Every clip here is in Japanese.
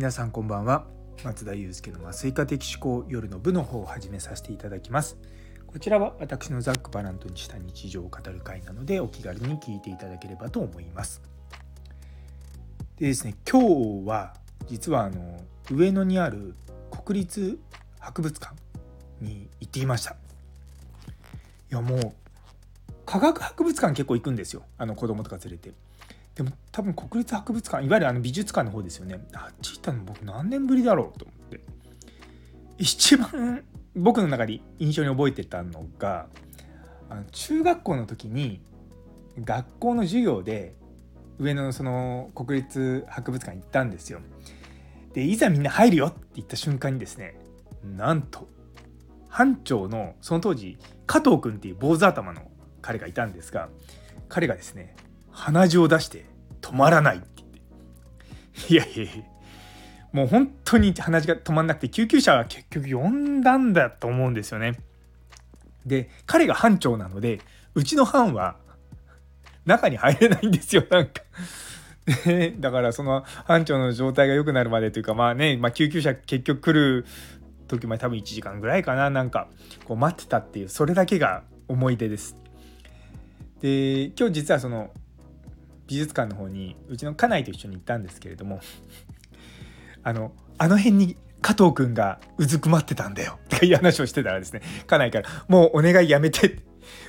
皆さんこんばんは。松田祐介の麻酔科的思考夜の部の方を始めさせていただきます。こちらは私のザックバラントにした日常を語る回なのでお気軽に聞いていただければと思います。でですね今日は実はあの上野にある国立博物館に行っていました。いやもう科学博物館結構行くんですよ。あの子供とか連れて。でも多分国立博物館いわゆるあの美術館の方ですよね。あっち行ったの僕何年ぶりだろうと思って。一番僕の中で印象に覚えてたのがあの中学校の時に学校の授業で上野のその国立博物館行ったんですよ。でいざみんな入るよって言った瞬間にですねなんと班長のその当時加藤君っていう坊主頭の彼がいたんですが彼がですね鼻血を出して止まらないって。言っていやいやいや。もう本当に鼻血が止まんなくて救急車は結局呼んだんだと思うんですよね。で彼が班長なのでうちの班は中に入れないんですよなんか。だからその班長の状態が良くなるまでというかまあね、まあ、救急車結局来る時まで多分1時間ぐらいかななんかこう待ってたっていうそれだけが思い出です。で今日実はその美術館の方にうちの家内と一緒に行ったんですけれども あのあの辺に加藤君がうずくまってたんだよ っていう話をしてたらですね家内から「もうお願いやめて」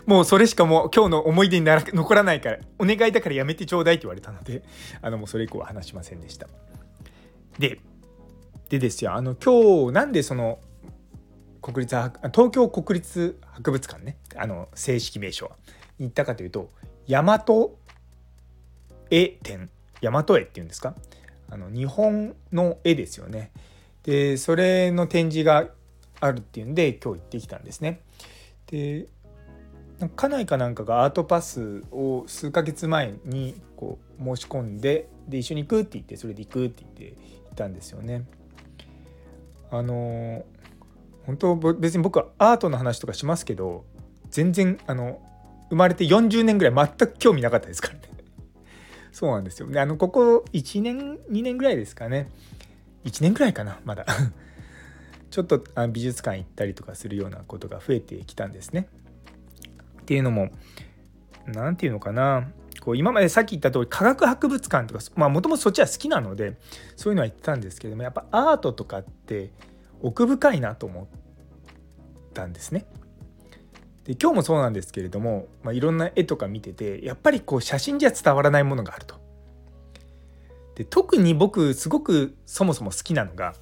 もうそれしかもう今日の思い出になら残らないからお願いだからやめてちょうだいって言われたのであのもうそれ以降は話しませんでした。ででですよあの今日なんでその国立東京国立博物館ねあの正式名称はに行ったかというと大和絵展大和絵っていうんですか？あの日本の絵ですよね。でそれの展示があるっていうんで今日行ってきたんですね。で家内かなんかがアートパスを数ヶ月前にこう申し込んでで一緒に行くって言ってそれで行くって言って行ったんですよね。あの本当別に僕はアートの話とかしますけど全然あの生まれて40年ぐらい全く興味なかったですからね。そうなんですよ。であのここ1年2年ぐらいですかね1年ぐらいかなまだ ちょっと美術館行ったりとかするようなことが増えてきたんですね。っていうのも何て言うのかなこう今までさっき言った通り科学博物館とかまあもともとそっちは好きなのでそういうのは言ってたんですけどもやっぱアートとかって奥深いなと思ったんですね。で今日もそうなんですけれども、まあ、いろんな絵とか見ててやっぱりこう写真じゃ伝わらないものがあると。で特に僕すごくそもそも好きなのが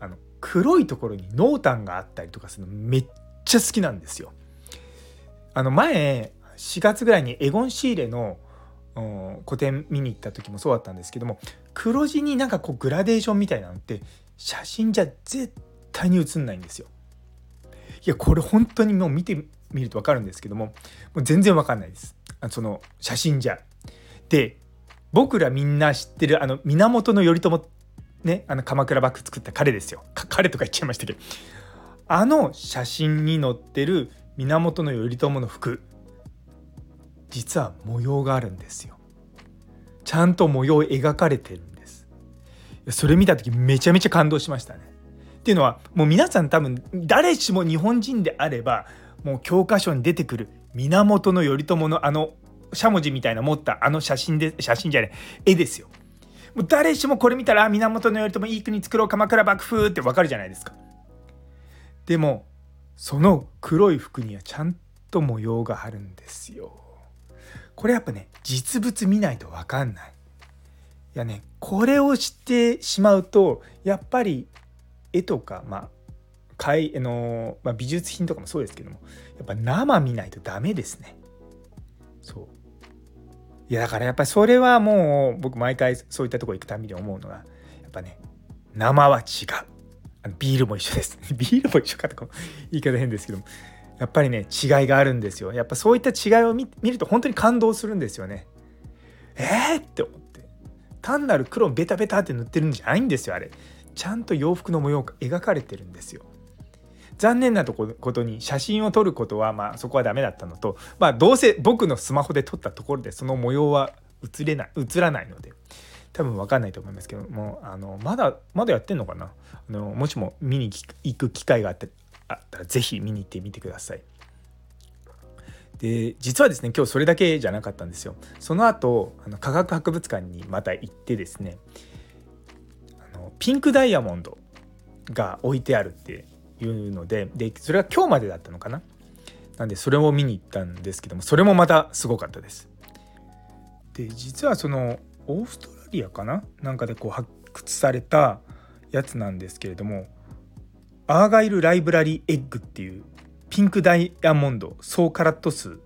あの黒いところに濃淡があったりとかするのめっちゃ好きなんですよ。あの前4月ぐらいにエゴン・シーレの個展見に行った時もそうだったんですけども黒地になんかこうグラデーションみたいなのって写真じゃ絶対に写んないんですよ。いやこれ本当にもう見て見ると分かるんですけどももう全然分かんないです。その写真じゃ。で僕らみんな知ってるあの源頼朝ねあの鎌倉幕府作った彼ですよ。彼とか言っちゃいましたけど。あの写真に載ってる源頼朝の服。実は模様があるんですよ。ちゃんと模様描かれてるんです。それ見た時めちゃめちゃ感動しましたね。っていうのはもう皆さん多分誰しも日本人であればもう教科書に出てくる源頼朝のあのしゃもじみたいな持ったあの写真で写真じゃない絵ですよ。もう誰しもこれ見たら源頼朝いい国作ろう鎌倉幕府ってわかるじゃないですか。でもその黒い服にはちゃんと模様があるんですよ。これやっぱね実物見ないと分かんない。いやねこれを知ってしまうとやっぱり絵とかまあいあの、まあ、美術品とかもそうですけどもやっぱ生見ないとダメですね。そう。いやだからやっぱりそれはもう僕毎回そういったとこ行くたびに思うのがやっぱね生は違う。あのビールも一緒です。ビールも一緒かとか 言い方変ですけどもやっぱりね違いがあるんですよ。やっぱそういった違いを見ると本当に感動するんですよね。えー、って思って。単なる黒ベタベタって塗ってるんじゃないんですよあれ。ちゃんと洋服の模様が描かれてるんですよ。残念なとこことに写真を撮ることはまあそこはダメだったのとまあどうせ僕のスマホで撮ったところでその模様は映れない映らないので多分分かんないと思いますけどもあのまだまだやってんのかな？あのもしも見に行く機会があってあったら是非見に行ってみてください。で実はですね今日それだけじゃなかったんですよ。その後あの科学博物館にまた行ってですねあのピンクダイヤモンドが置いてあるっていうのででそれは今日までだったのかな？なんでそれを見に行ったんですけどもそれもまたすごかったです。で実はそのオーストラリアかな？なんかでこう発掘されたやつなんですけれどもアーガイル・ライブラリー・エッグっていうピンクダイヤモンド総カラット数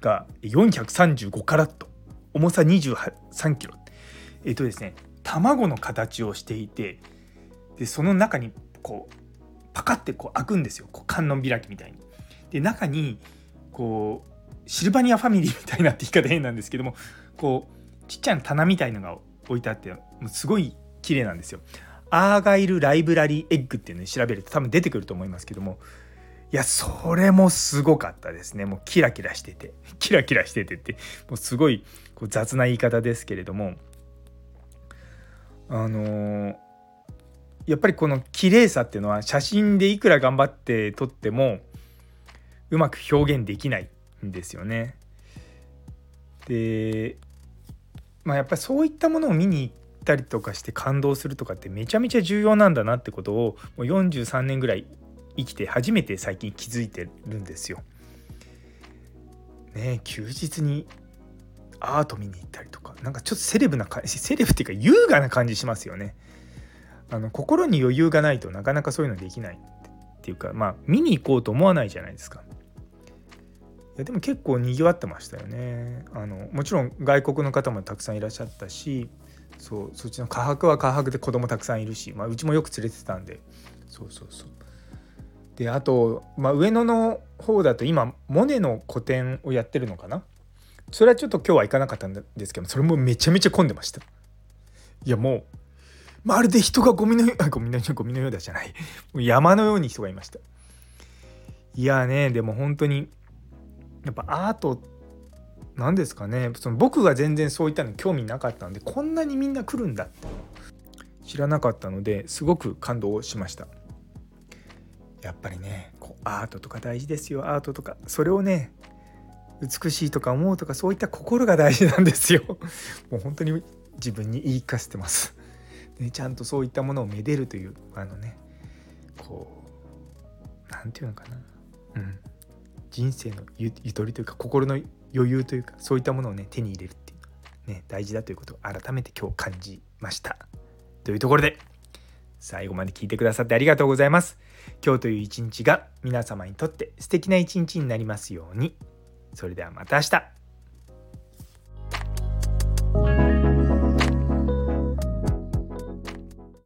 が435カラット重さ23キロ。えっとですね卵の形をしていてでその中にこうパカってこう開くんですよ。こう観音開きみたいに。で中にこうシルバニアファミリーみたいなって言い方変なんですけどもこうちっちゃい棚みたいのが置いてあってもうすごい綺麗なんですよ。アーガイル・ライブラリー・エッグっていうのに調べると多分出てくると思いますけども。いやそれもすごかったですね。もうキラキラしてて。キラキラしててって。もうすごいこう雑な言い方ですけれども。あのー、やっぱりこの綺麗さっていうのは写真でいくら頑張って撮ってもうまく表現できないんですよね。でまあやっぱりそういったものを見に行ったりとかして感動するとかってめちゃめちゃ重要なんだなってことをもう43年ぐらい生きて初めて最近気づいてるんですよ。ね休日にアート見に行ったりとかなんかちょっとセレブな感じセレブっていうか優雅な感じしますよね。あの心に余裕がないとなかなかそういうのできないっていうかまあ見に行こうと思わないじゃないですか。いやでも結構にぎわってましたよね。あのもちろん外国の方もたくさんいらっしゃったしそうそっちの科博は科博で子供たくさんいるし、まあ、うちもよく連れてたんで。そうそうそう。であと、まあ、上野の方だと今モネの個展をやってるのかな？それはちょっと今日は行かなかったんですけどそれもめちゃめちゃ混んでました。いやもうまるで人がゴミのよう ゴミのようゴミのようだじゃない。山のように人がいました。いやねでも本当にやっぱアートなんですかね。その僕が全然そういったの興味なかったのでこんなにみんな来るんだって。知らなかったのですごく感動しました。やっぱりねこうアートとか大事ですよ。アートとか。それをね美しいとか思うとかそういった心が大事なんですよ。もう本当に自分に言い聞かせてます。でちゃんとそういったものをめでるというあのねこう何て言うのかなうん人生のゆとりというか心の余裕というかそういったものをね手に入れるっていうね大事だということを改めて今日感じましたというところで最後まで聞いてくださってありがとうございます今日という一日が皆様にとって素敵な一日になりますように。それではまた明日。